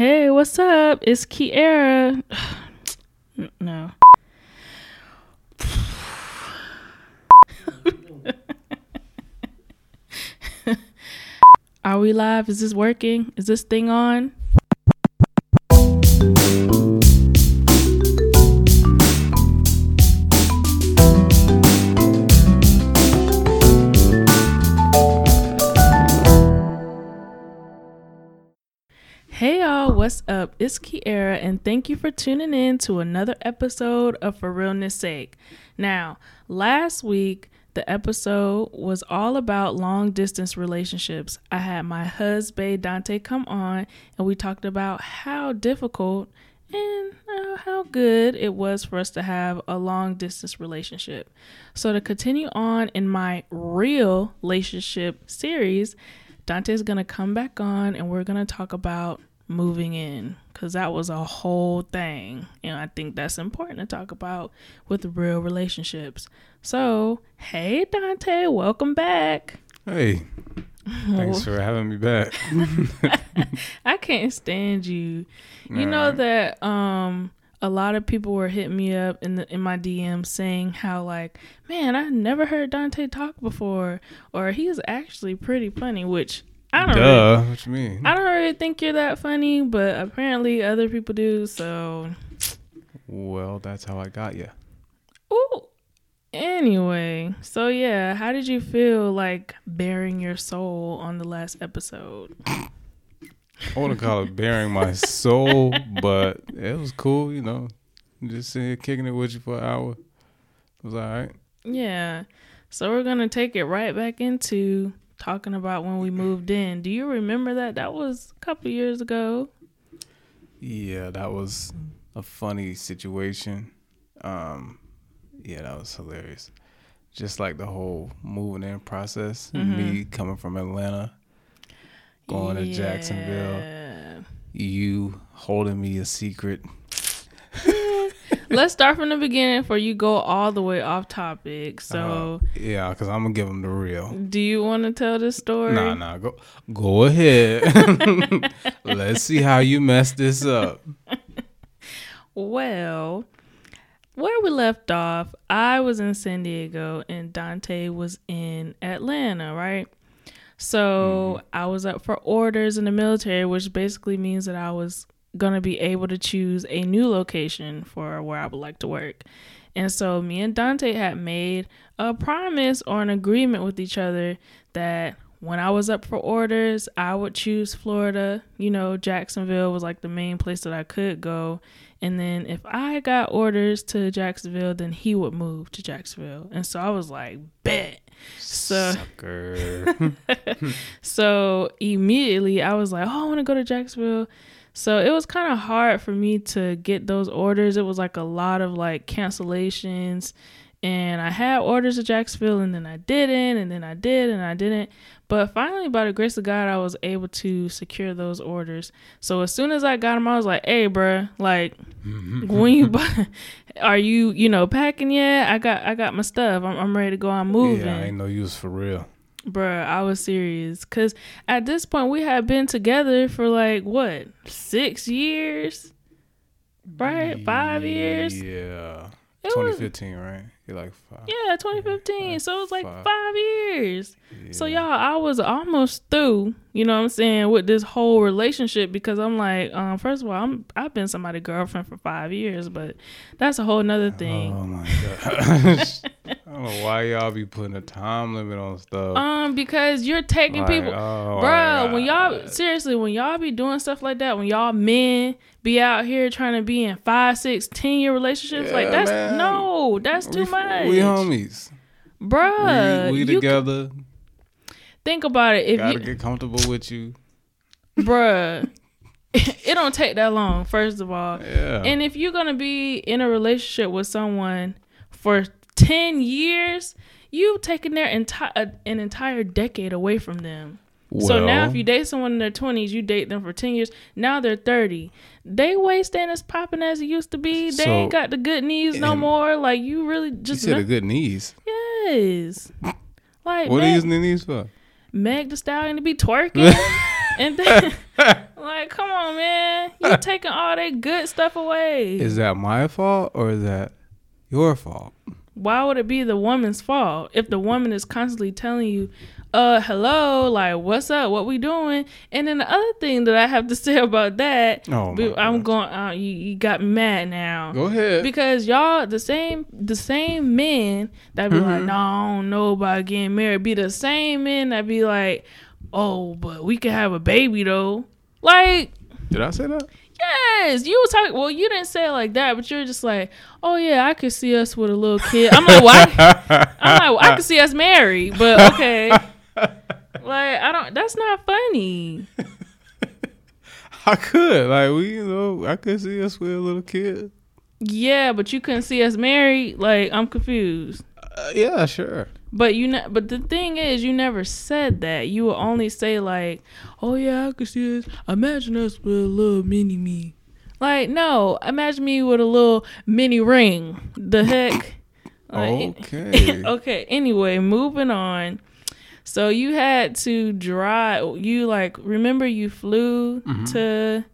Hey, what's up? It's Kiera. no. Are we live? Is this working? Is this thing on? What's up? It's Kiera, and thank you for tuning in to another episode of For Realness Sake. Now, last week, the episode was all about long distance relationships. I had my husband Dante come on, and we talked about how difficult and uh, how good it was for us to have a long distance relationship. So, to continue on in my real relationship series, Dante is gonna come back on and we're gonna talk about moving in because that was a whole thing. And I think that's important to talk about with real relationships. So, hey, Dante, welcome back. Hey, thanks for having me back. I can't stand you. You know that um a lot of people were hitting me up in the in my DMs saying how like, man, I never heard Dante talk before, or he's actually pretty funny, which I don't. Duh, Really, what you mean? I don't really think you're that funny, but apparently other people do. So, Well, that's how I got you. ooh. Anyway, so yeah, how did you feel like bearing your soul on the last episode? I want to call it bearing my soul, but it was cool, you know. Just sitting here kicking it with you for an hour. It was all right. Yeah. So we're gonna take it right back into talking about when we moved in. Do you remember that? That was a couple years ago. Yeah, that was a funny situation. Um, yeah, that was hilarious. Just like the whole moving in process. Me coming from Atlanta, going to Jacksonville, you holding me a secret. Let's start from the beginning for you go all the way off topic. So, Uh, yeah, because I'm gonna give them the real. do you want to tell this story? Nah, nah, go go ahead. Let's see how you mess this up. Well, where we left off, I was in San Diego and Dante was in Atlanta, right? So I was up for orders in the military, which basically means that I was going to be able to choose a new location for where I would like to work. And so me and Dante had made a promise or an agreement with each other that when I was up for orders, I would choose Florida. You know, Jacksonville was like the main place that I could go. And then if I got orders to Jacksonville, then he would move to Jacksonville. And so I was like, bet. So Sucker. so immediately I was like, oh, I want to go to Jacksonville. So it was kind of hard for me to get those orders. It was like a lot of like cancellations. And I had orders to Jacksonville and then I didn't, and then I did and I didn't. But finally, by the grace of God, I was able to secure those orders. So as soon as I got them, I was like, hey, bruh, like, mm-hmm. when you buy, are you, you know, packing yet? I got, I got my stuff. I'm, I'm ready to go. I'm moving. yeah, I ain't no use for real. Bruh, I was serious. Cause at this point we had been together for like what, six years? Right? Five years? Yeah. It was- 2015, right? You're like five. Yeah, 2015. So it was like Five. five years. So y'all, I was almost through, you know what I'm saying, with this whole relationship because I'm like, um, first of all, I'm I've been somebody's girlfriend for five years, but that's a whole nother thing. Oh my gosh. I don't know why y'all be putting a time limit on stuff. Um, because you're taking Like, people oh Bruh, when y'all seriously, when y'all be doing stuff like that, when y'all men be out here trying to be in five, six, ten year relationships, like that's man. no, that's too we, much. We homies. Bruh, we we together. Think about it. If Gotta you, get comfortable with you. bruh, it don't take that long. First of all, Yeah. and if you're gonna be in a relationship with someone for ten years, you taking their entire uh, an entire decade away from them. so now, if you date someone in their twenties, you date them for ten years. Now they're thirty. They waist ain't as popping as it used to be. They So- ain't got the good knees no more. Like you really you just said me- the good knees. yes. Like What are you using the knees for? Meg the Stallion to be twerking And then, like, come on, man, You're taking all that good stuff away. Is that my fault or is that your fault? Why would it be the woman's fault if the woman is constantly telling you, uh, hello, like, what's up, what we doing? And then the other thing that I have to say about that, Oh, I'm gosh. going, uh, you, you got mad now. Go ahead. Because y'all, the same, the same men that be like, Mhm. no, I don't know about getting married, be the same men that be like, oh, but we can have a baby though. Like, Did I say that? yes, you was talking. Well, you didn't say it like that, but you're just like, oh yeah, I could see us with a little kid. I'm like, why? I'm like, well, I could see us married, but okay. Like, I don't. That's not funny. I could. Like we, you know, I could see us with a little kid. Yeah, but you couldn't see us married. Like, I'm confused. Uh, yeah, sure. But you ne- but the thing is, you never said that. You would only say like, "Oh yeah, I could see us. Imagine us with a little mini me." Like, no, imagine me with a little mini ring. The heck. Like, Okay. okay. Anyway, moving on. So you had to drive. You like remember you flew Mhm. to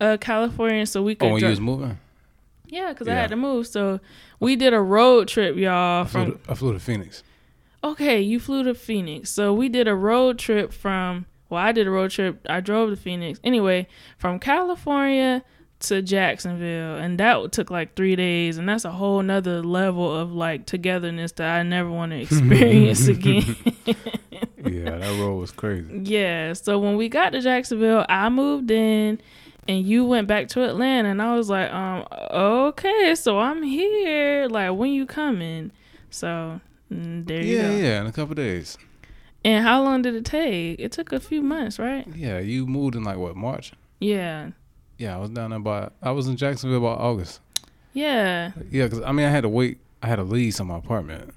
uh California so we could. Oh, when dri- you was moving, yeah, because I had to move. So we did a road trip, y'all. I flew, From to, I flew to Phoenix. Okay, you flew to Phoenix. So we did a road trip from well, I did a road trip. I drove to Phoenix. Anyway, from California to Jacksonville and that took like three days and that's a whole nother level of like togetherness that I never want to experience again. Yeah, that road was crazy. yeah. So when we got to Jacksonville, I moved in and you went back to Atlanta and I was like, um, okay, so I'm here. Like when you coming? So mm, there you Yeah, go. yeah, yeah, in a couple days. And how long did it take? It took a few months, right? Yeah, you moved in like what March? Yeah. Yeah, I was down there by. I was in Jacksonville by August. Yeah. Yeah, because I mean, I had to wait. I had a lease on my apartment.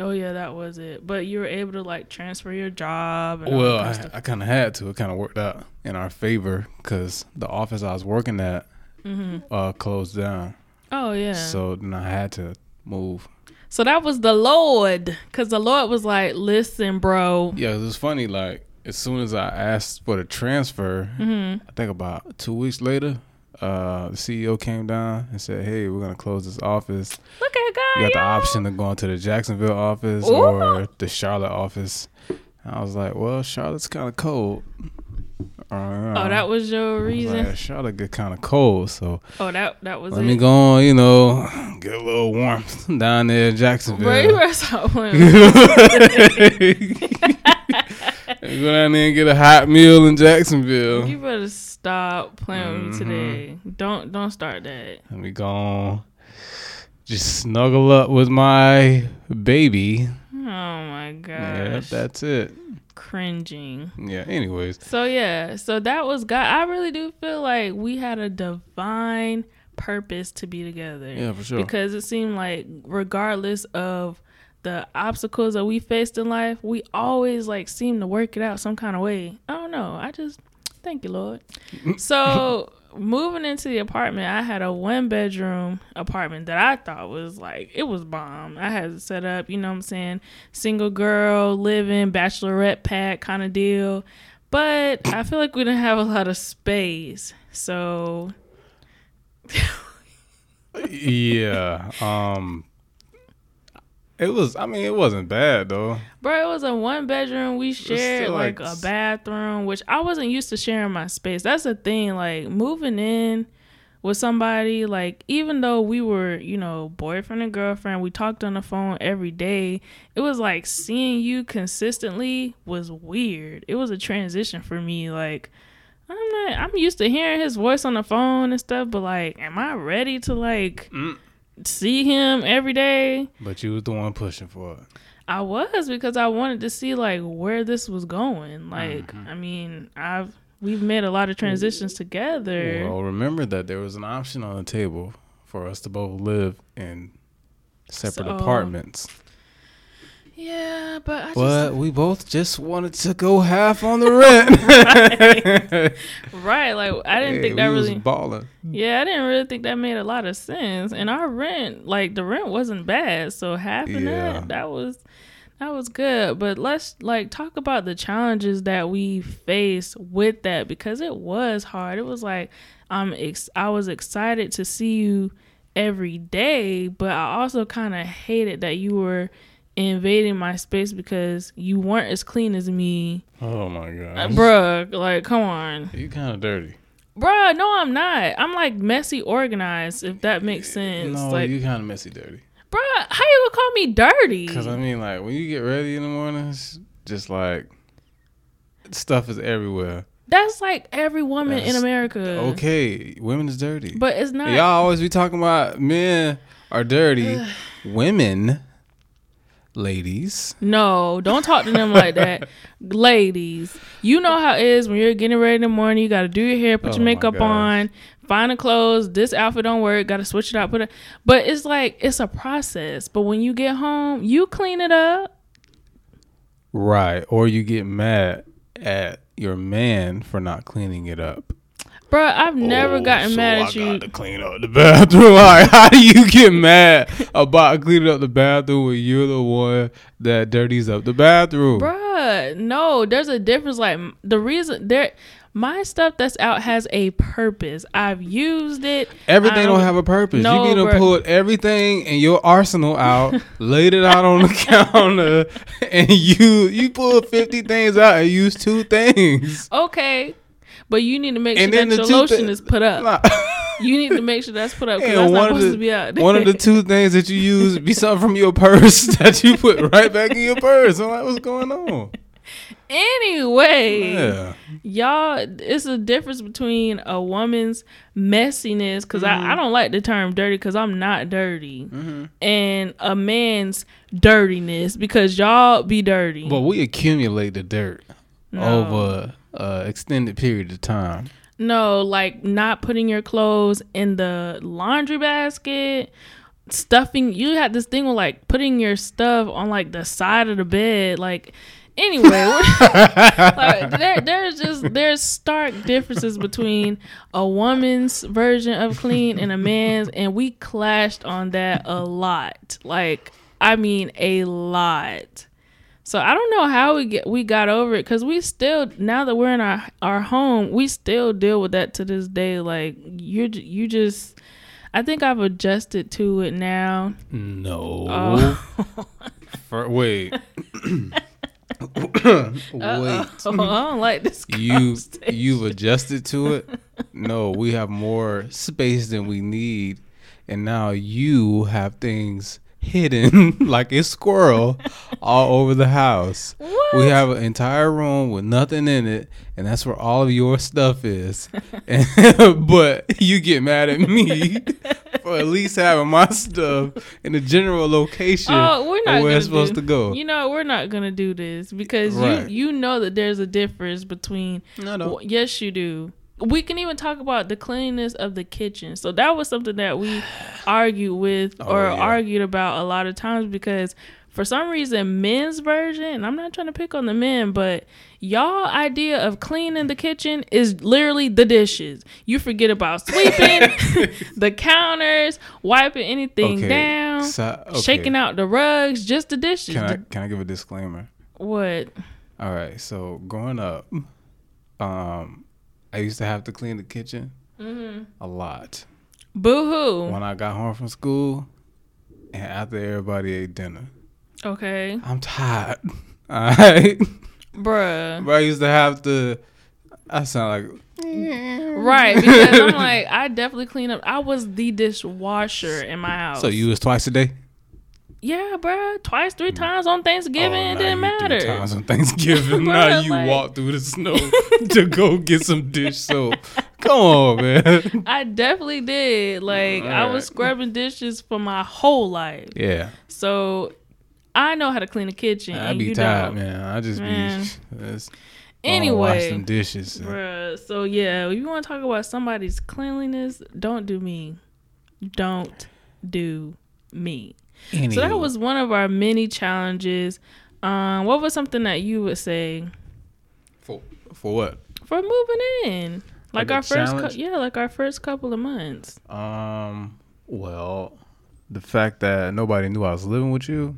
Oh yeah, that was it. But you were able to like transfer your job. And Well, I. I kind of had to. It kind of worked out in our favor because the office I was working at Mhm. uh, closed down. Oh yeah. So then I had to move. So that was the Lord, because the Lord was like, "Listen, bro." Yeah, it was funny. Like as soon as I asked for the transfer, hmm I think about two weeks later, uh, the CEO came down and said, "Hey, we're gonna close this office. Look at God. You got the option of going to the Jacksonville office Ooh. or the Charlotte office." And I was like, "Well, Charlotte's kind of cold." Uh, Oh, that was your reason. like, Charlotte get kind of cold, so oh, that that was let it. me go on, you know, get a little warmth down there in Jacksonville. Bro, you better playing. go down there and get a hot meal in Jacksonville. you better stop playing with me Mhm. today. Don't don't start that. Let me go on. Just snuggle up with my baby. Oh my gosh. Yeah, that's it. cringing. Yeah. Anyways, So yeah, so that was God. I really do feel like we had a divine purpose to be together. yeah, for sure. Because it seemed like regardless of the obstacles that we faced in life, we always like seem to work it out some kind of way. I don't know. I just thank you, Lord. So moving into the apartment, I had a one bedroom apartment that I thought was like it was bomb. I had it set up, you know what I'm saying, single girl living, bachelorette pack kind of deal. But I feel like we didn't have a lot of space. So yeah. Um. It was. I mean, it wasn't bad though. Bro, it was a one bedroom. We shared like, like, a bathroom, which I wasn't used to sharing my space. That's the thing. Like moving in with somebody, like even though we were, you know, boyfriend and girlfriend, we talked on the phone every day. It was like seeing you consistently was weird. It was a transition for me. Like I'm not. I'm used to hearing his voice on the phone and stuff, but like, am I ready to like Mm. See him every day? But you was the one pushing for it. I was because I wanted to see like where this was going. Like, Mm-hmm. I mean, I've we've made a lot of transitions together. Well, remember that there was an option on the table for us to both live in separate So- apartments. Yeah, but I But we both just wanted to go half on the rent. just right, like I didn't think that really. balling. Yeah, I didn't really think that made a lot of sense. And our rent, like the rent wasn't bad, so half of Yeah. that, that was That was good, but let's like talk about the challenges that we face with that because it was hard. It was like I'm ex- I was excited to see you every day, but I also kind of hated that you were invading my space because you weren't as clean as me. Oh my god, uh, bruh. Like, come on, you kind of dirty, bruh. No, I'm not. I'm like messy organized. If that makes sense. No, like, you kind of messy dirty. Bruh, how you gonna call me dirty? Cause I mean, like when you get ready in the mornings, just like stuff is everywhere. That's like every woman That's- in America. Okay, women is dirty. But it's not. Y'all always be talking about men are dirty. Women, ladies. No, don't talk to them like that. Ladies, you know how it is when you're getting ready in the morning. You got to do your hair, put Oh your makeup on, find the clothes. This outfit don't work. Got to switch it out. Put it. But it's like it's a process. But when you get home, you clean it up. Right. Or you get mad at your man for not cleaning it up. Bruh, I've never Oh, gotten so mad I at you. got to clean up the bathroom. Like, how do you get mad about cleaning up the bathroom when you're the one that dirties up the bathroom? Bruh, no, there's a difference. Like the reason there, my stuff that's out has a purpose. I've used it. Everything I don't have a purpose. No, you need to pull everything in your arsenal out, laid it out on the counter, and you you pull fifty things out and use two things. Okay, but you need to make sure And then that the your lotion thi- is put up. Nah. You need to make sure that's put up because that's not one of supposed the to be out there. one of the two things that you use be something from your purse that you put right back in your purse. I'm like, what's going on? anyway, Yeah. y'all, it's a difference between a woman's messiness because Mm-hmm. I, I don't like the term dirty because I'm not dirty, and a man's dirtiness because y'all be dirty. But we accumulate the dirt No. over uh extended period of time. No, like not putting your clothes in the laundry basket, stuffing. You had this thing with like putting your stuff on like the side of the bed. Like, anyway, like, there, there's just there's stark differences between a woman's version of clean and a man's, and we clashed on that a lot. Like, I mean, a lot. So I don't know how we get we got over it because we still now that we're in our our home we still deal with that to this day. Like you you just I think I've adjusted to it now. No. Oh. For, wait. wait. I don't like this. You you've adjusted to it? No, we have more space than we need, and now you have things hidden like a squirrel all over the house. What? We have an entire room with nothing in it, and that's where all of your stuff is. And, but you get mad at me for at least having my stuff in a general location Oh, we're not where it's supposed do, to go. You know, we're not gonna do this because Right. you you know that there's a difference between. No, no. yes, you do. We can even talk about the cleanliness of the kitchen. So that was something that we argued with Oh, or yeah. argued about a lot of times because for some reason men's version, I'm not trying to pick on the men, but y'all idea of cleaning the kitchen is literally the dishes. You forget about sweeping the counters, wiping anything Okay, down, so- okay. shaking out the rugs, just the dishes. Can I can I give a disclaimer? what? All right, so growing up, um, I used to have to clean the kitchen Mm-hmm. a lot Boo hoo. when I got home from school and after everybody ate dinner. Okay, I'm tired. All right, bruh. but I used to have to. I sound like Right, because I'm like, I definitely clean up. I was the dishwasher in my house. so. You was twice a day. Yeah, bruh, twice, three mm. times on Thanksgiving. Oh, it didn't you three matter. Times on Thanksgiving. now you like- walk through the snow to go get some dish soap. Come on, man. I definitely did. Like, I was scrubbing dishes for my whole life, Yeah. so I know how to clean a kitchen. I and be you tired, don't. man. I just Man. be Anyway. wash some dishes. Bruh, so yeah, if you want to talk about somebody's cleanliness, don't do me. Don't do me. So that was one of our many challenges. Um, what was something that you would say for for what? for moving in? Like, Like our first, cou- challenge? yeah, like our first couple of months. Um. Well, the fact that nobody knew I was living with you.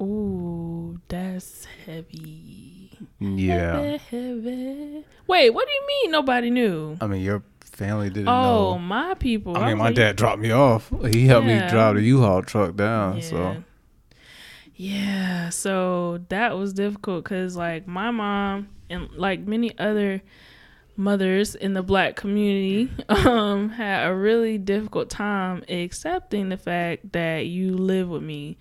Ooh, that's heavy. Yeah. Heavy, heavy. Wait, what do you mean nobody knew? I mean, your family didn't Oh, know. my people. I mean, my like, dad dropped me off. He helped Yeah. me drive the U-Haul truck down. Yeah. So Yeah, so that was difficult because, like, my mom and like many other mothers in the black community um had a really difficult time accepting the fact that you live with me.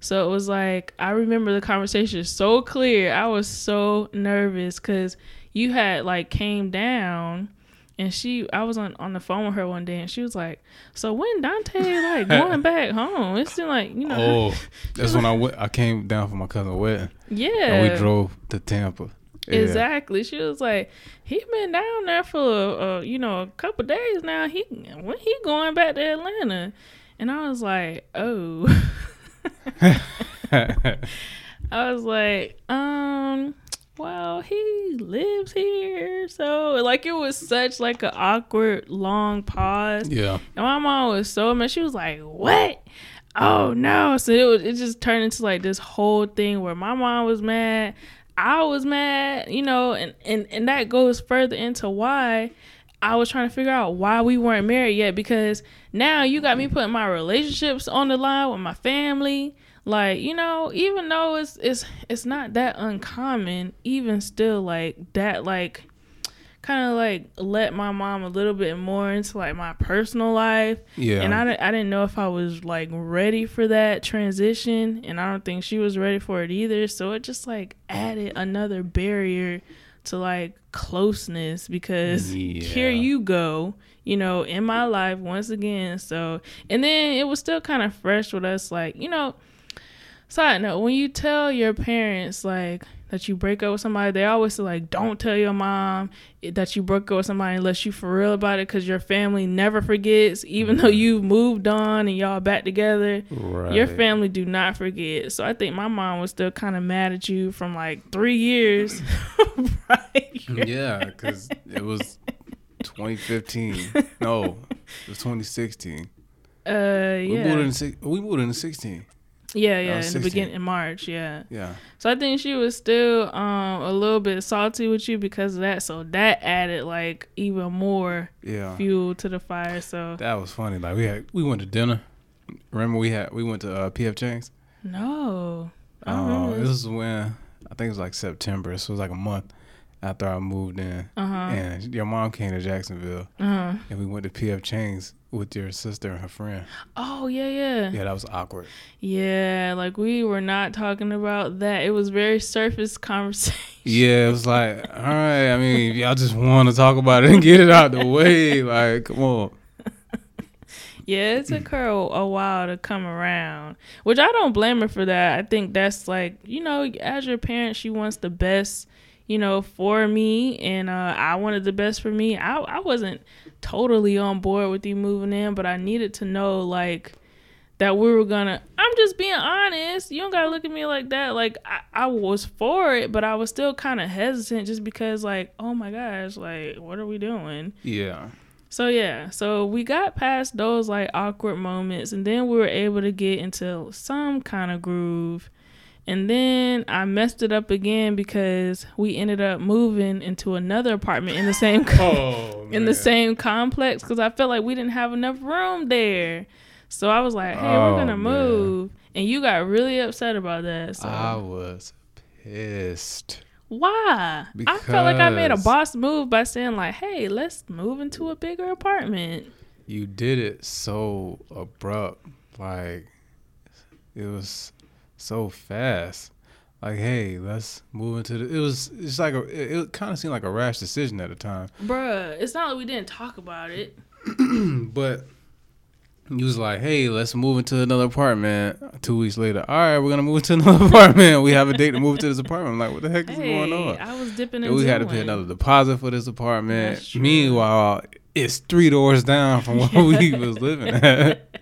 So it was like I remember the conversation so clear. I was so nervous cuz you had like came down and she I was on on the phone with her one day and she was like, "So when Dante like going back home? It seemed like, you know, Oh, that's when I went. I came down for my cousin's wedding, yeah. and we drove to Tampa. Yeah. Exactly. She was like, he been down there for uh, you know a couple days now. He when he going back to Atlanta, and I was like, oh. I was like, um, well, he lives here, so like it was such like an awkward long pause. yeah. And my mom was so mad. She was like, "What? Oh no!" So it was, it just turned into like this whole thing where my mom was mad, I was mad, you know, and and and that goes further into why I was trying to figure out why we weren't married yet because now you got me putting my relationships on the line with my family. Like, you know, even though it's it's it's not that uncommon, even still like that like kind of like let my mom a little bit more into like my personal life Yeah. and I, I didn't know if I was like ready for that transition and I don't think she was ready for it either so it just like added another barrier to like closeness because Yeah. here you go you know in my life once again so and then it was still kind of fresh with us like you know side note when you tell your parents like that you break up with somebody they always say like don't tell your mom that you broke up with somebody unless you for real about it because your family never forgets even though you moved on and y'all back together right. your family do not forget so i think my mom was still kind of mad at you from like three years right Yeah, because it was 2015. No, it was 2016. uh We moved in. We moved in 16. Yeah yeah in the beginning in march yeah Yeah. So I think she was still um a little bit salty with you because of that. So that added like even more Yeah. fuel to the fire. So That was funny. Like we had, we went to dinner. Remember we had, we went to uh, PF Chang's. no, I don't Uh, this is when I think it was like September. So it was like a month after I moved in, Uh huh. and your mom came to Jacksonville, Uh huh. and we went to PF Chang's with your sister and her friend. Oh yeah, yeah, Yeah, that was awkward. yeah. Like we were not talking about that. It was very surface conversation. Yeah, it was like, all right. I mean, if y'all just want to talk about it and get it out the way, like, come on. Yeah, it took her a while to come around, which I don't blame her for that. I think that's like, you know, as your parent, she wants the best, you know, for me, and uh, I wanted the best for me. I, I wasn't totally on board with you moving in, but I needed to know, like, that we were gonna. I'm just being honest. You don't gotta look at me like that. Like, I, I was for it, but I was still kind of hesitant just because, like, oh my gosh, like, what are we doing? Yeah. So yeah, so we got past those like awkward moments and then we were able to get into some kind of groove. And then I messed it up again because we ended up moving into another apartment in the same Oh, in the same complex cuz I felt like we didn't have enough room there. So I was like, "Hey, Oh, we're going to man. move." And you got really upset about that. So I was pissed. why? Because I felt like I made a boss move by saying like, "Hey, let's move into a bigger apartment." You did it so abrupt. Like, it was so fast. Like, hey, let's move into the. It was. It's like a. It, it kind of seemed like a rash decision at the time, Bruh, it's not like we didn't talk about it. but you was like, hey, let's move into another apartment. Two weeks later, all right, we're gonna move into another apartment. We have a date to move to this apartment. I'm like, what the heck is Hey, going on? I was dipping in. And we had to pay another deposit for this apartment. Meanwhile, it's three doors down from where we was living at.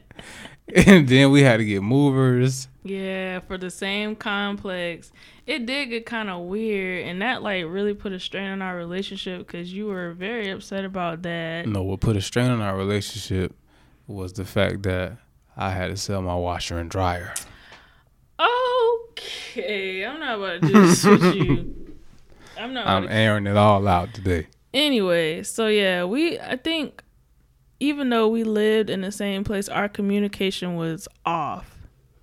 And then we had to get movers. Yeah, for the same complex. It did get kind of weird, and that like really put a strain on our relationship because you were very upset about that. No, what put a strain on our relationship was the fact that I had to sell my washer and dryer. Okay, I'm not about to do this you. I'm not. I'm airing it all out today. Anyway, so yeah, we I think even though we lived in the same place, our communication was off.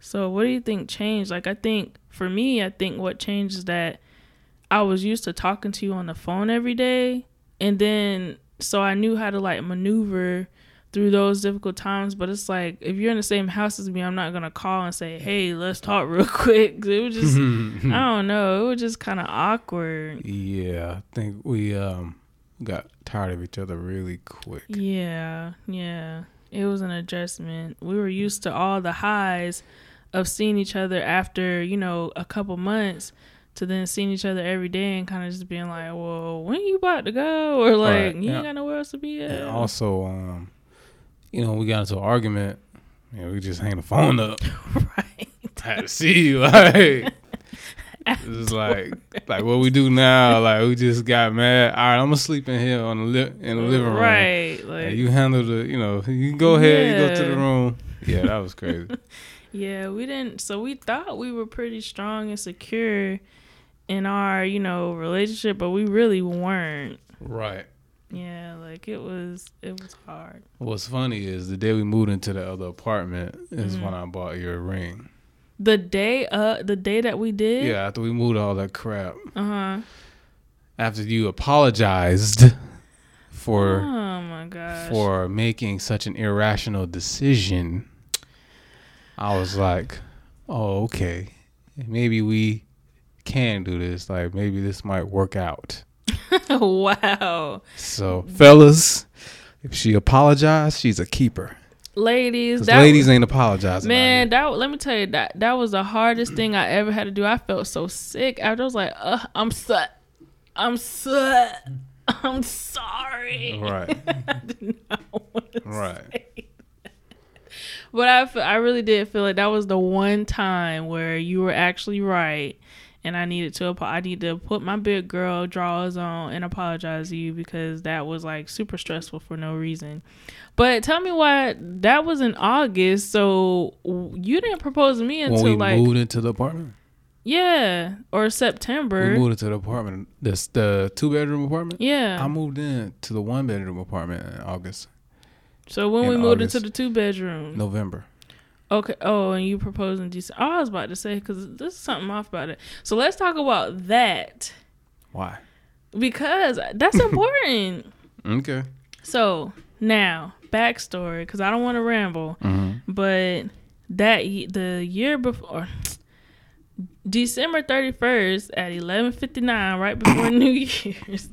So what do you think changed? Like I think for me, I think what changed is that I was used to talking to you on the phone every day and then so I knew how to like maneuver through those difficult times, but it's like if you're in the same house as me, I'm not gonna call and say, "Hey, let's talk real quick." It was just, I don't know, it was just kind of awkward. yeah, I think we um got tired of each other really quick. Yeah, yeah. It was an adjustment. We were used to all the highs of seeing each other after, you know, a couple months to then seeing each other every day and kind of just being like, well, when you about to go? Or like, Right, you yeah. ain't got nowhere else to be at. And also, um, you know, we got into an argument. and we just hang the phone up. right. I had to see you. Like, it's like, like what we do now. Like, we just got mad. All right, I'm gonna sleep in here on the li- in the living room. Right. Like, you handle the, you know, you go ahead, you go to the room. Yeah, that was crazy. Yeah, we didn't. So we thought we were pretty strong and secure in our, you know, relationship, but we really weren't. right. Yeah, like it was. It was hard. What's funny is the day we moved into the other apartment is Mm-hmm. when I bought your ring. The day, uh, the day that we did. Yeah, after we moved all that crap. Uh huh. After you apologized for Oh my gosh. for making such an irrational decision, I was like, "Oh, okay. Maybe we can do this. Like maybe this might work out." wow, So, fellas, if she apologized, she's a keeper. ladies, ladies ain't apologizing. man, that let me tell you that that was the hardest thing I ever had to do. I felt so sick. I was like, uh, I'm so, I'm so, I'm sorry. right, I did not want to right. say. But I, I really did feel like that was the one time where you were actually right, and I needed to I need to put my big girl drawers on and apologize to you because that was like super stressful for no reason. But tell me why that was in August, so you didn't propose to me When until we like moved into the apartment, yeah or September. we moved into the apartment. This the two bedroom apartment. Yeah. I moved in to the one bedroom apartment in August, so when we moved August. into the two bedroom. November. Okay. Oh, and you proposed in December. I was about to say because there's something off about it. So let's talk about that Why? because that's important. Okay. so now backstory because I don't want to ramble, Mm-hmm. but that the year before. December 31st at 11:59 right before New Year's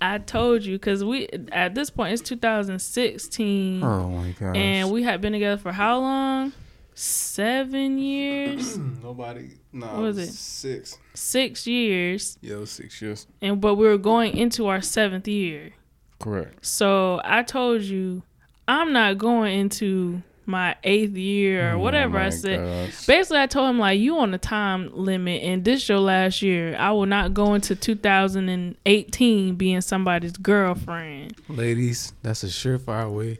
I told you cuz we at this point it's 2016 Oh my gosh. and we had been together for how long? 7 years? nobody. No. What was it? Six. 6 years Yeah, it was six years. and but we were going into our 7th year. Correct. So I told you I'm not going into my 8th year or oh whatever Oh I said. gosh. Basically, I told him like you on the time limit, and this your last year. I will not go into 2018 being somebody's girlfriend. Ladies, that's a surefire way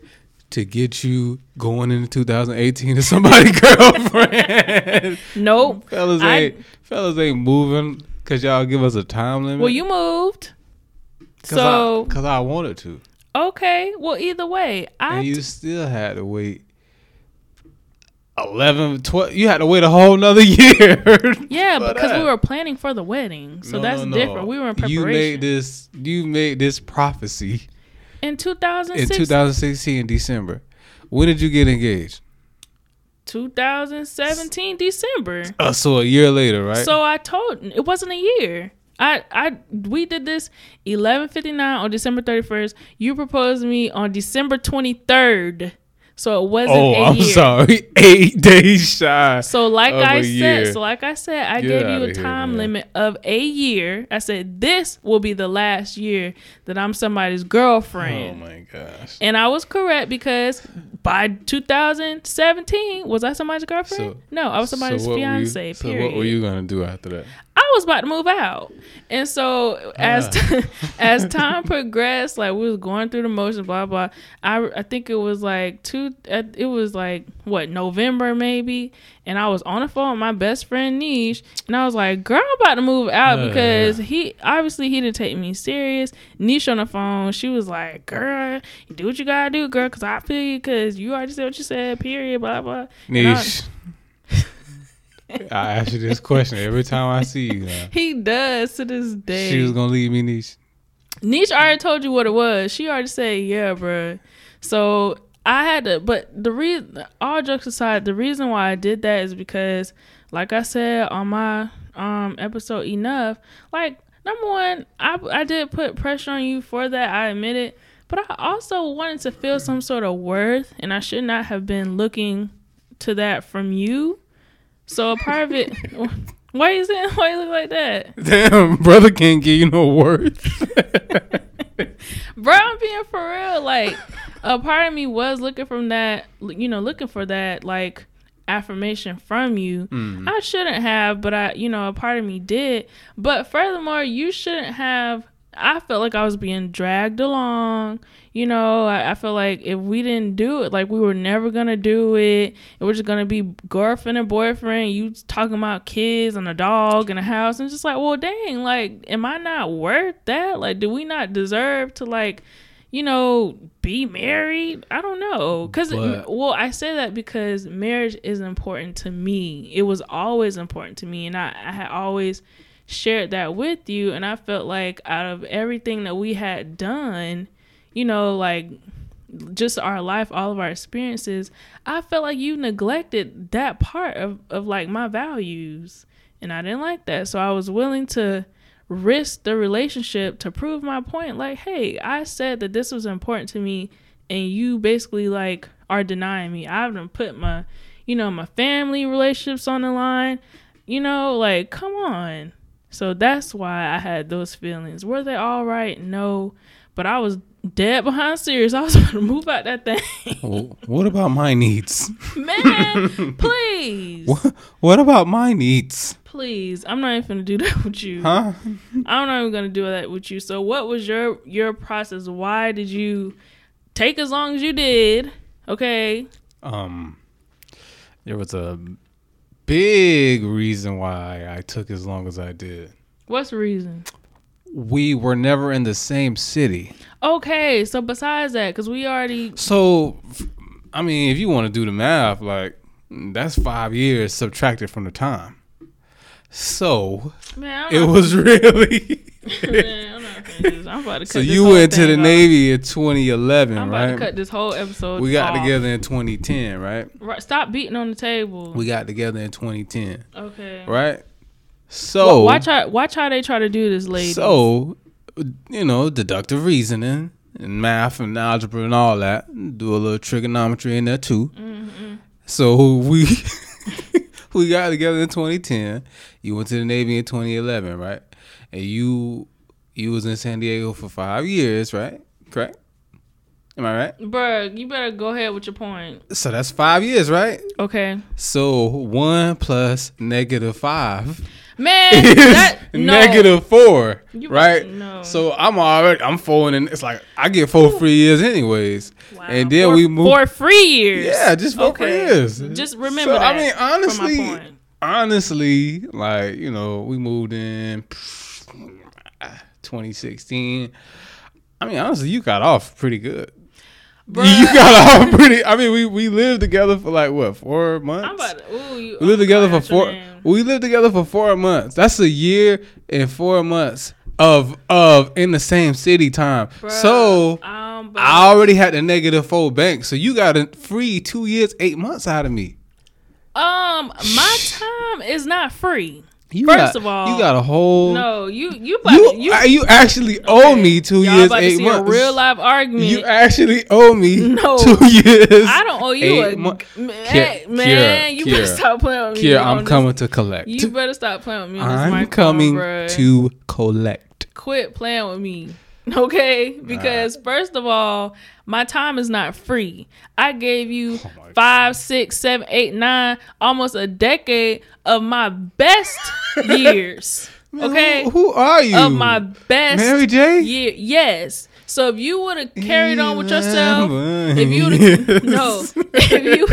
to get you going into 2018 to somebody's girlfriend. Nope. fellas I- ain't fellas ain't moving because y'all give us a time limit. Well, you moved. Cause So I, cause I wanted to, okay. Well, either way, I and you still had to wait 11, 12. You had to wait a whole nother year. yeah because we were planning for the wedding, so No, that's no, no. different. We were in preparation You made this. You made this prophecy in in 2016 in December. When did you get engaged? 2017 December. Uh, so a year later, right? So I told it wasn't a year. I I we did this 11:59 on December 31st. You proposed to me on December 23rd. So it wasn't oh, I'm year. sorry. Eight days shy. So like I said, year. so like I said, I Get gave you a time limit of a year. I said this will be the last year that I'm somebody's girlfriend. Oh my gosh. and I was correct because by 2017, was I somebody's girlfriend? So- no, I was somebody's what were you- So period. what were you gonna do after that? I was about to move out. And so as Ah. as time progressed, like we was going through the motions, blah blah. I I think it was like two. uh, It was like what November maybe, and I was on the phone with my best friend Niche, and I was like, "Girl, I'm about to move out Yeah. because he obviously he didn't take me serious." Niche on the phone, she was like, "Girl, do what you gotta do, girl, because I feel you, because you already said what you said. Period. Blah blah." Niche. I ask you this question every time I see you. Now. He does to this day. She was gonna leave me, Niche. Niche already told you what it was. She already said, yeah, bro." So I had to, but the reason, all jokes aside, the reason why I did that is because, like I said on my um episode, enough. Like number one, I I did put pressure on you for that. I admit it, but I also wanted to feel some sort of worth, and I should not have been looking to that from you. So a part of it. Why you saying? Why you look like that? Damn, brother can't give you no words. Bro, I'm being for real. Like, a part of me was looking from that, you know, looking for that like affirmation from you. Mm. I shouldn't have, but I, you know, a part of me did. But furthermore, you shouldn't have. I felt like I was being dragged along. You know, I, I feel like if we didn't do it, like we were never gonna do it. It was just gonna be girlfriend and boyfriend. You talking about kids and a dog and a house, and just like, well, dang, like, am I not worth that? Like, do we not deserve to like, you know, be married? I don't know, cause But- well, I say that because marriage is important to me. It was always important to me, and I, I had always shared that with you. And I felt like out of everything that we had done, you know, like just our life, all of our experiences, I felt like you neglected that part of, of like my values. And I didn't like that. So I was willing to risk the relationship to prove my point. Like, hey, I said that this was important to me, and you basically like are denying me. I've done put my, you know, my family relationships on the line. You know, like, come on. So that's why I had those feelings. Were they all right? No. But I was dead behind serious. I was going to move out that thing. Well, what about my needs? Man, please. What, what about my needs? Please. I'm not even going to do that with you. Huh? I'm not even gonna do that with you. So what was your your process? Why did you take as long as you did? Okay. Um, there was a big reason why I took as long as I did. What's the reason? We were never in the same city. Okay, so besides that, because we already So, I mean, if you want to do the math, like that's five years subtracted from the time. So man, it was really. man, I'm not finna do this. I'm about to cut so you went to the off. Navy in 2011, I'm about to right? cut this whole episode. We got off. together in 2010, right? Right, stop beating on the table. We got together in 2010, okay. right? So Wa- watch how watch how they try to do this, lady. So, you know, deductive reasoning and math and algebra and all that. Do a little trigonometry in there too. Mm-hmm. So we we got together in 2010. You went to the Navy in 2011, right? And you you was in San Diego for five years, right? Correct? Am I right? Bruh, you better go ahead with your point. So that's five years, right? Okay. So one plus negative five Man, is that no. negative four, You- right? no. So I'm already I'm four and it's like I get four free years anyways, Wow. and then for, we move. for free years. yeah, just four free Okay. years. Just remember So, that. I mean, honestly, honestly, like you know, we moved in 2016. I mean, honestly, you got off pretty good. Bruh. You got off pretty. I mean, we we lived together for like what four months. To. Ooh, you, We lived oh, together for four. We lived together for four months. That's a year and four months of of in the same city time. Bruh, So um, I already had the negative four bank. So you got a free two years, eight months out of me. um, my time is not free. You First got- of all, you got a whole. No, you you about You, to- you, you actually owe me 2 Y'all years, about to eight see months. a real life argument. You actually owe me No. two years. I don't owe you a mo- man. Kiera, man you better stop playing with me. Here, I'm this- coming to collect. You better stop playing with me. I'm coming bruh. to collect. quit playing with me. Okay, because first of all, my time is not free. I gave you Oh five, six, seven, eight, nine, almost a decade of my best years. Okay, Who, who are you? of my best Mary J? year. Yes. So if you would have carried on with yourself, if you no, if you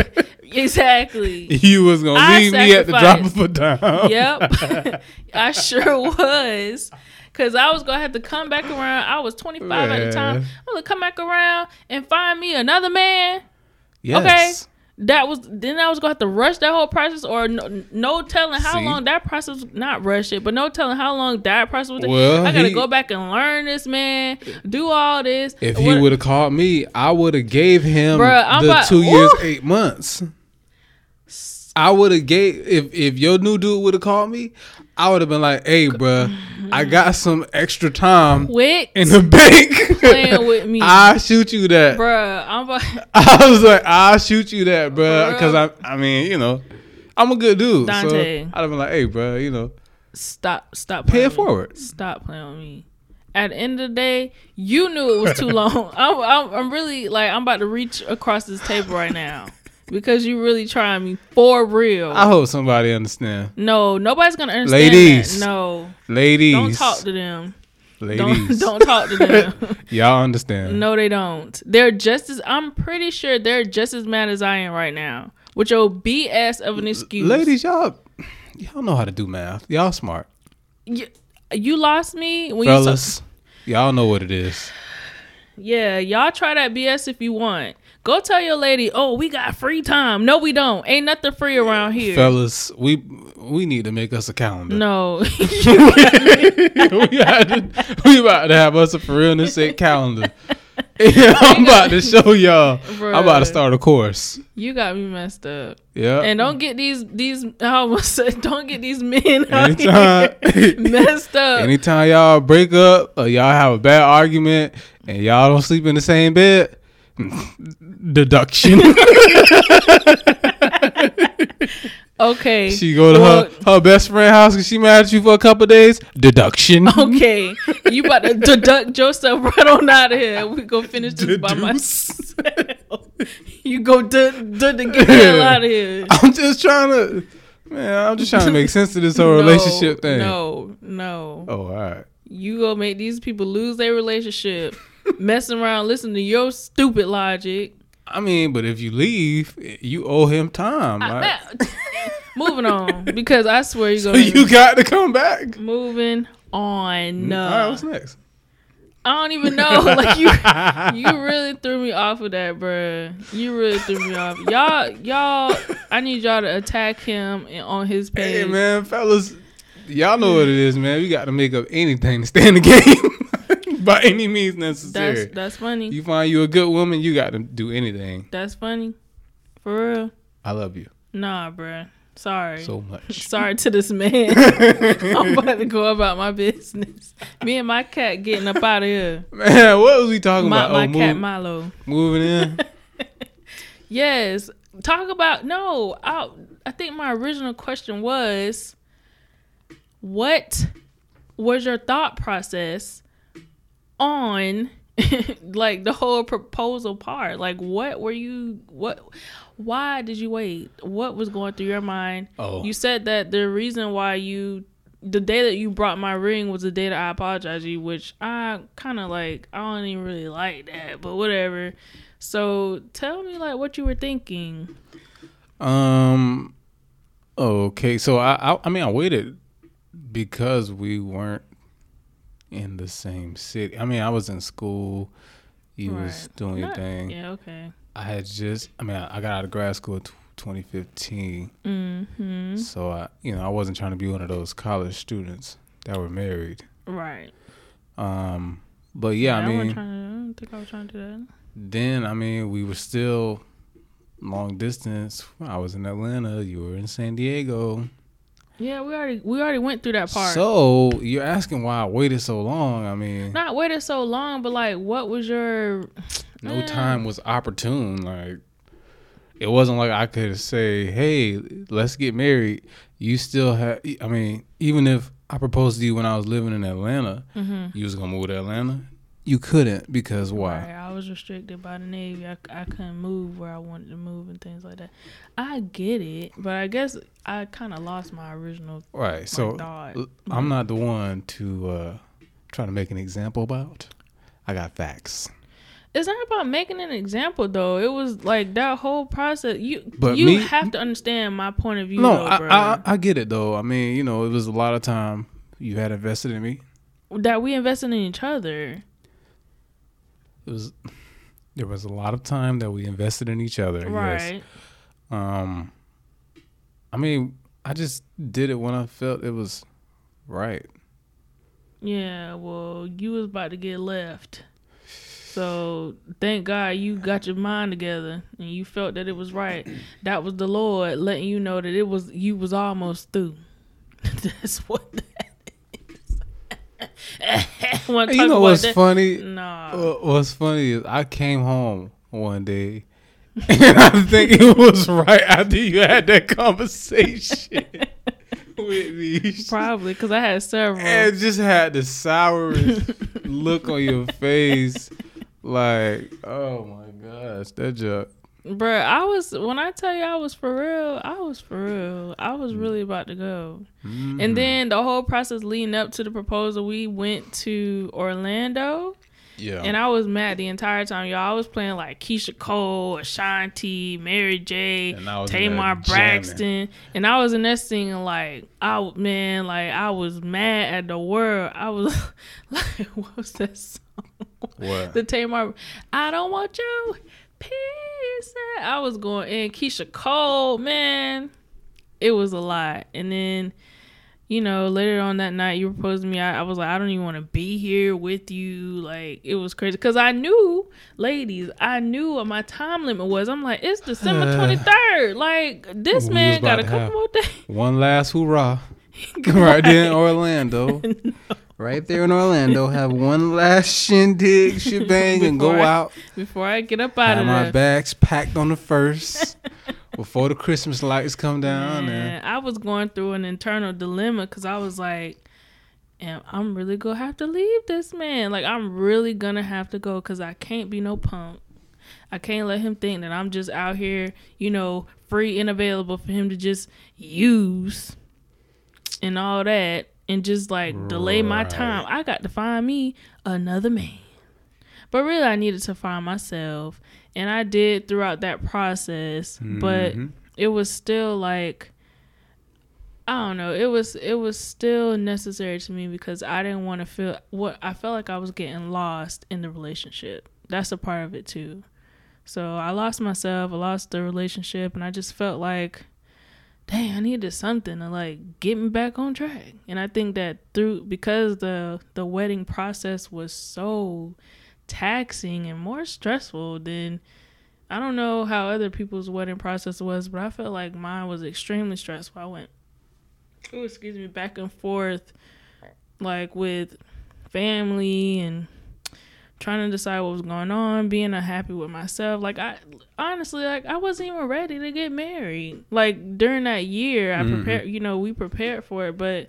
exactly. You was gonna I leave me at the drop of a dime. Yep. I sure was. Cause I was gonna have to come back around. I was 25 at the time. I'm gonna come back around and find me another man. Yes. Okay. That was then I was gonna have to rush that whole process, or no, no telling how See? long that process. Not rush it, but no telling how long that process was. Well, I gotta he- go back and learn this man, do all this. If he would have called me, I would have gave him Bruh, the about- two years, eight months. I would have gave if if your new dude would have called me, I would have been like, "Hey, bruh, I got some extra time quit in the bank. playing with me, I shoot you that." bruh. I'm about, I was like, "I'll shoot you that, bruh," For because I? I mean, you know, I'm a good dude. Dante. So I'd have been like, "Hey, bruh, you know, stop, stop. pay playing it with me. forward." Stop playing with me. At the end of the day, you knew it was too long. I'm, I'm, I'm really like I'm about to reach across this table right now because you really trying me for real. I hope somebody understand, no, nobody's gonna understand. Ladies. that. no, ladies. don't talk to them. ladies. Don't don't talk to them. Y'all understand? no, they don't. They're just as I'm pretty sure they're just as mad as I am right now with your BS of an excuse. Ladies, y'all, y'all know how to do math. Y'all smart, you, you lost me when you. fellas. Y'all know what it is. Yeah, y'all try that BS if you want. Go tell your lady, oh, we got free time. No, we don't. Ain't nothing free around here. Fellas, we we need to make us a calendar. No. we, had to, we about to have us a for realness sake calendar. I'm about to show y'all. I'm about to start a course. you got me messed up. Yeah. And don't get these these I almost said don't get these men out Anytime, here messed up. anytime y'all break up or y'all have a bad argument and y'all don't sleep in the same bed, deduction. okay. She go to Well, her, her best friend house because she mad at you for a couple days. Deduction. Okay. You about to deduct yourself right on out of here. We gonna finish this by myself. you go do to get the hell out of here. I'm just trying to, man. I'm just trying to make sense of this whole No, relationship thing. No, no. Oh, all right. You gonna make these people lose their relationship, messing around, listening to your stupid logic. I mean, but if you leave, you owe him time. I- Right? moving on because I swear you're So you got to come back. moving on. All right, what's next? I don't even know. Like you, you really threw me off with that, bruh. You really threw me off. Y'all, y'all. I need y'all to attack him on his page. Hey, man, fellas, y'all know what it is, man. We got to make up anything to stay in the game by any means necessary. That's that's funny. you find you a good woman, you got to do anything. That's funny. For real. I love you Nah, bruh. Sorry. so much. Sorry to this man. I'm about to go about my business. Me and my cat getting up out of here. Man, what was we talking My, about? my oh, cat move- Milo. moving in. Yes. Talk about no. I I think my original question was, what was your thought process on like the whole proposal part? Like, what were you? What? Why did you wait? What was going through your mind? Oh. You said that the reason why you the day that you brought my ring was the day that I apologized you, which I kind of like. I don't even really like that, but whatever. So tell me like what you were thinking. Um. Okay, so I, I I mean I waited because we weren't in the same city. I mean I was in school. You was Right. doing your thing. Yeah. Okay. I had just. I mean I, I got out of grad school in 2015. Mm-hmm. So I you know I wasn't trying to be one of those college students that were married. Right. Um. But yeah, I wasn't mean trying to, I don't think I was trying to do that. then I mean we were still long distance. I was in Atlanta. You were in San Diego. Yeah, we already we already went through that part. So you're asking why I waited so long? I mean, Not waited so long, but like, what was your? no Eh. time was opportune. Like it wasn't like I could say, "Hey, let's get married." You still have. I mean, even if I proposed to you when I was living in Atlanta, Mm-hmm. you was gonna move to Atlanta. You couldn't because why? Right, I was restricted by the Navy. I, I couldn't move where I wanted to move and things like that. I get it, but I guess I kind of lost my original Right. So thought. I'm not the one to uh, try to make an example about. I got facts. It's not about making an example though. It was like that whole process. You But you me- have to understand my point of view. no, though, I, bro. I I get it though. I mean, you know, it was a lot of time you had invested in me. that we invested in each other. It was there was a lot of time that we invested in each other. Yes. Right. Um, I mean, I just did it when I felt it was right. Yeah. Well, you was about to get left. So thank God you got your mind together and you felt that it was right. That was the Lord letting you know that it was you was almost through. That's what that is. Wanna you know what's funny? Nah. What's funny is I came home one day and I think it was right after you had that conversation with me. Probably because I had several. And just had the sourest look on your face. Like, oh my gosh, that joke. Bruh, I was when I tell you I was for real, I was for real. I was really about to go. Mm-hmm. And then the whole process leading up to the proposal, we went to Orlando. Yeah. And I was mad the entire time, y'all. I was playing like Keyshia Cole, Ashanti, Mary J, And I was in there Tamar jamming. Braxton, and I was in that singing like, I man, like I was mad at the world. I was like, what was that song? what? the Tamar, I don't want you. Peace. I was going in Keyshia Cole, man. It was a lot. And then, you know, later on that night, you proposed to me. I, I was like, I don't even want to be here with you. Like, it was crazy. Because I knew, ladies, I knew what my time limit was. I'm like, it's December 23rd. Like, this We man got a couple more days. One last hoorah. right there in Orlando. Right there in Orlando. Have one last shindig, shebang, and go I- out. Before I get up out of. My there. bags packed on the first before the Christmas lights come down. And Man, I was going through an internal dilemma because I was like, "Am I'm really gonna have to leave this man? Like, I'm really gonna have to go because I can't be no punk. I can't let him think that I'm just out here, you know, free and available for him to just use and all that, and just like delay my time. I got to find me another man." But really, I needed to find myself, and I did throughout that process. But Mhm. it was still like I don't know. It was it was still necessary to me because I didn't want to feel what I felt like I was getting lost in the relationship. That's a part of it too. So I lost myself, I lost the relationship, and I just felt like, dang, I needed something to like get me back on track. And I think that through because the the wedding process was so taxing and more stressful than I don't know how other people's wedding process was, but I felt like mine was extremely stressful. I went, oh, excuse me, back and forth, like with family and trying to decide what was going on, being unhappy with myself. Like I honestly, like I wasn't even ready to get married. Like during that year, I Mhm. prepared. You know, we prepared for it, but.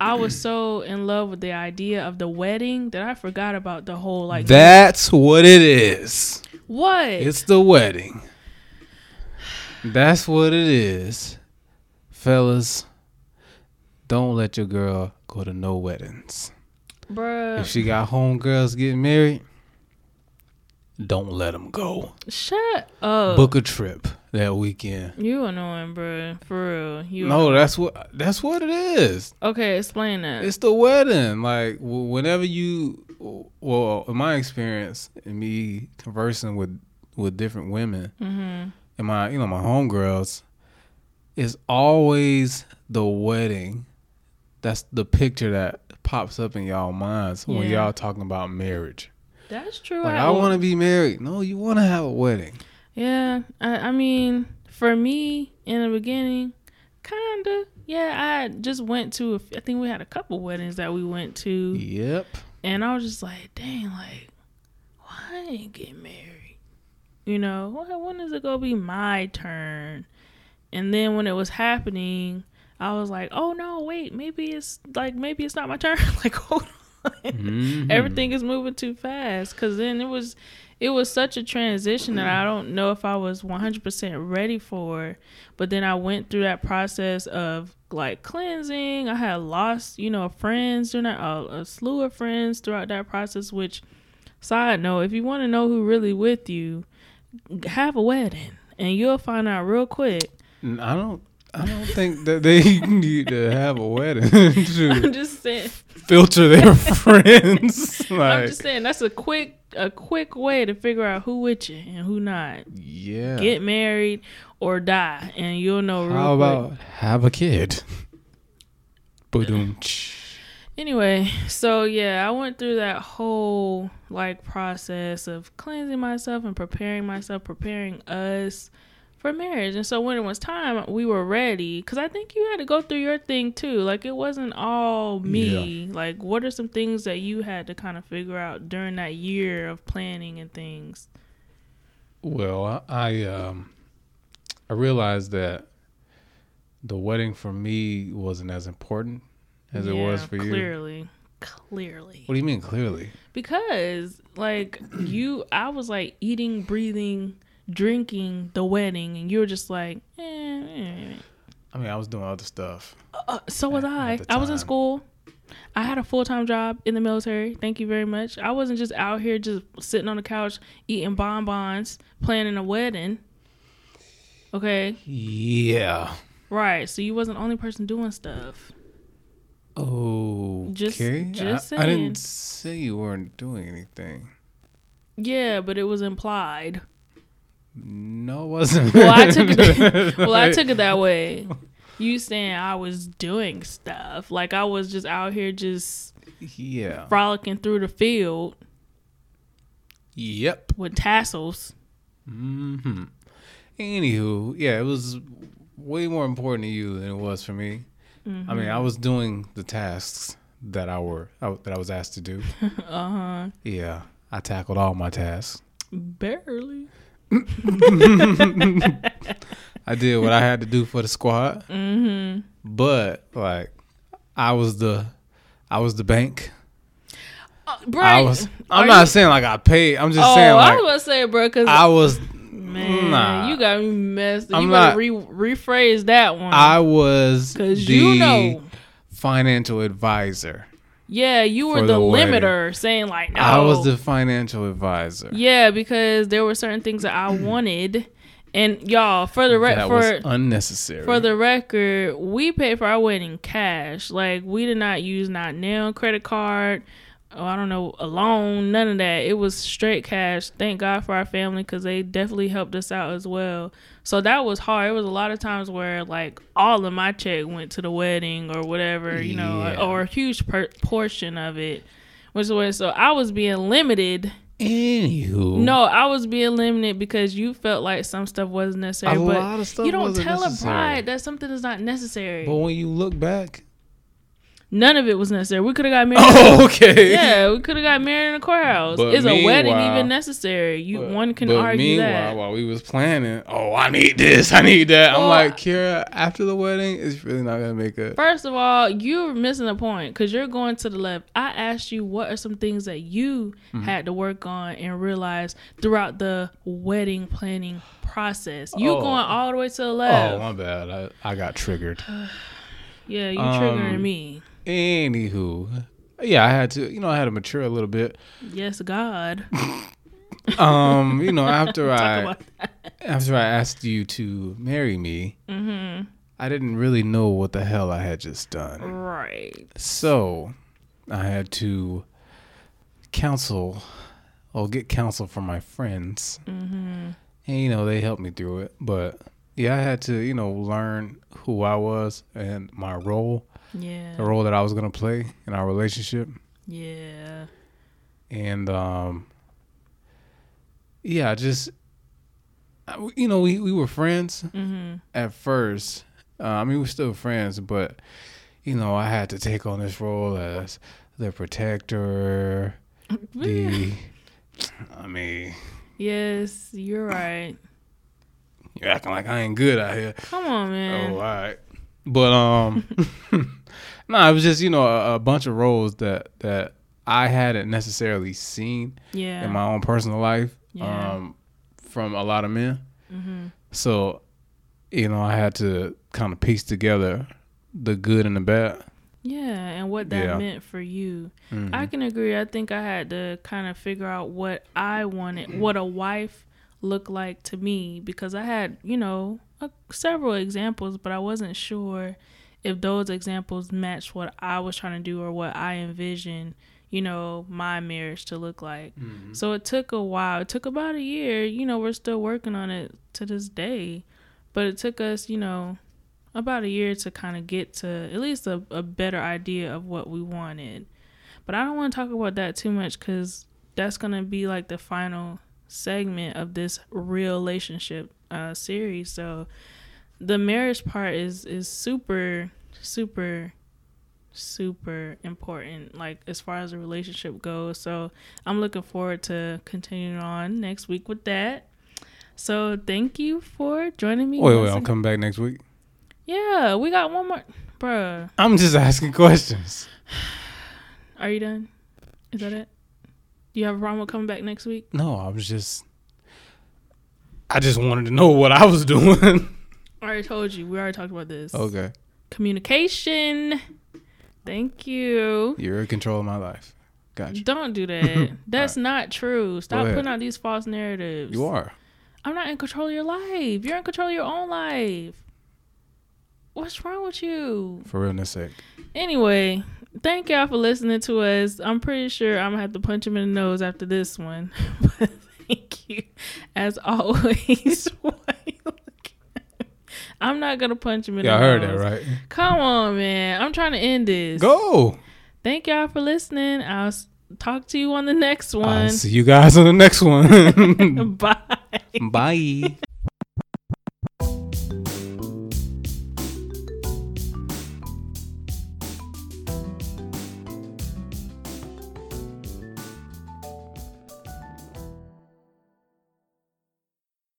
I was so in love with the idea of the wedding that I forgot about the whole like That's what it is. what It's the wedding. That's what it is. Fellas, don't let your girl go to no weddings. Bruh. If she got homegirls getting married, don't let them go. Shut up. Book a trip that weekend. You annoying, bro. For real. You No, that's what that's what it is. okay. Explain that. It's the wedding. Like whenever you, well, in my experience, and me conversing with with different women, mm-hmm. and my you know my homegirls, it's always the wedding. That's the picture that pops up in y'all minds when y'all talking about marriage. That's true. Like I want to be married. No, you want to have a wedding. Yeah. I, I mean, for me in the beginning, kinda. Yeah. I just went to. a I think we had a couple weddings that we went to, Yep. and I was just like, dang, like, why I ain't getting married? You know, when, when is it gonna be my turn? And then when it was happening, I was like, oh no, wait, maybe it's like maybe it's not my turn. like, hold on. Mhm. everything is moving too fast because then it was it was such a transition that i don't know if i was 100% ready for but then i went through that process of like cleansing i had lost you know friends during that a, a slew of friends throughout that process which side note if you want to know who really with you have a wedding and you'll find out real quick I don't. I don't think that they need to have a wedding i'm just saying filter their friends. i'm just saying that's a quick a quick way to figure out who with you and who not yeah. get married or die, and you'll know How quick. about have a kid? Boom. Anyway, so yeah, I went through that whole like process of cleansing myself and preparing myself, preparing us for marriage. And so when it was time, we were ready because I think you had to go through your thing too. Like it wasn't all me. Like, what are some things that you had to kind of figure out during that year of planning and things? Well, I, um, I realized that the wedding for me wasn't as important as it was Yeah, for you. Clearly, clearly. What do you mean clearly? Because like you, I was like eating, breathing, drinking the wedding, and you were just like, eh, eh. I mean, I was doing other stuff. Uh, so was At- I. at I was in school. I had a full time job in the military. Thank you very much. I wasn't just out here just sitting on the couch eating bonbons, planning a wedding. Okay, Yeah. right. So you wasn't the only person doing stuff. Oh. Just- just I, I didn't say you weren't doing anything. Yeah, but it was implied. No, it wasn't. Well, I took it. well, I took it that way. You saying I was doing stuff like I was just out here just Yeah. frolicking through the field Yep. with tassels. Hmm. Anywho, yeah, it was way more important to you than it was for me. I mean, I was doing the tasks that I were that I was asked to do. Uh huh. Yeah, I tackled all my tasks. Barely. I did what I had to do for the squad, Mm-hmm. but like, I was the I was the bank. Uh, bro, I was. I'm not you- saying like I paid. I'm just Oh, saying I like was about to say, bro, because I was. man, nah. you got me messed. You I'm better not- re- rephrase that one. I was Because you know, financial advisor. Yeah, you were the, the limiter, saying like, no, I was the financial advisor. yeah, because there were certain things that I wanted, and y'all for the record, for was unnecessary. For the record, we paid for our wedding cash. Like we did not use not nail credit card. Oh, I don't know, a loan, none of that. It was straight cash. Thank God for our family because they definitely helped us out as well. So that was hard. It was a lot of times where like all of my check went to the wedding or whatever, you know, Yeah. or a huge per- portion of it. Which was so I was being limited. Anywho, No, I was being limited because you felt like some stuff wasn't necessary. a but lot of stuff you don't tell necessary. a bride that something is not necessary. But when you look back, None of it was necessary. We could have got married. oh, okay, Yeah, we could have got married in a courthouse. But is a wedding even necessary? You But- one can but argue meanwhile, that. while we was planning, oh, I need this, I need that. Well, I'm like, Kira, after the wedding, it's really not gonna make a. First of all, you're missing a point because you're going to the left. I asked you what are some things that you Mm-hmm. had to work on and realize throughout the wedding planning process. You Oh. going all the way to the left. Oh, my bad. I, I got triggered. yeah, you Um, triggering me. Anywho, yeah, I had to, you know, I had to mature a little bit. Yes, God. Um, you know, after I after I asked you to marry me, Mm-hmm. I didn't really know what the hell I had just done. Right. So I had to counsel or get counsel from my friends. Mm-hmm. And, you know, they helped me through it. But yeah, I had to, you know, learn who I was and my role, Yeah. the role that I was going to play in our relationship. Yeah. And, um, yeah, just, you know, we, we were friends Mm-hmm. at first. Uh, I mean, we're still friends, but you know, I had to take on this role as the protector. The, I mean, Yes, you're right. You're acting like I ain't good out here. Come on, man. Oh, all right. But um, no, it was just you know a, a bunch of roles that that I hadn't necessarily seen Yeah. in my own personal life Yeah. um, from a lot of men. mm-hmm. So, you know, I had to kind of piece together the good and the bad. Yeah, and what that Yeah. meant for you. Mhm. I can agree. I think I had to kind of figure out what I wanted, what a wife looked like to me, because I had, you know, a, several examples, but I wasn't sure if those examples matched what I was trying to do or what I envisioned, you know, my marriage to look like. Mhm. So it took a while. It took about a year. You know, we're still working on it to this day. But it took us, you know, about a year to kind of get to at least a, a better idea of what we wanted. But I don't want to talk about that too much because that's going to be like the final segment of this real relationship uh, series. So the marriage part is is super, super super important like as far as the relationship goes so i'm looking forward to continuing on next week with that so thank you for joining me Wait, wait, I'm coming back next week. yeah we got one more bruh I'm just asking questions. are you done is that it do you have a problem with coming back next week No, I was just. I just wanted to know what I was doing. i already told you we already talked about this okay. communication thank you You're in control of my life. Gotcha. don't do that that's not true stop putting out these false narratives You are. I'm not in control of your life. You're in control of your own life. What's wrong with you? For realness sake. Anyway, thank y'all for listening to us. I'm pretty sure I'm gonna have to punch him in the nose after this one. but thank you, as always. Why you looking at me? I'm not gonna punch him in Yeah, I the heard that, right? Come on, man. I'm trying to end this. Go. Thank y'all for listening. I'll talk to you on the next I'll one. see you guys on the next one. Bye. Bye.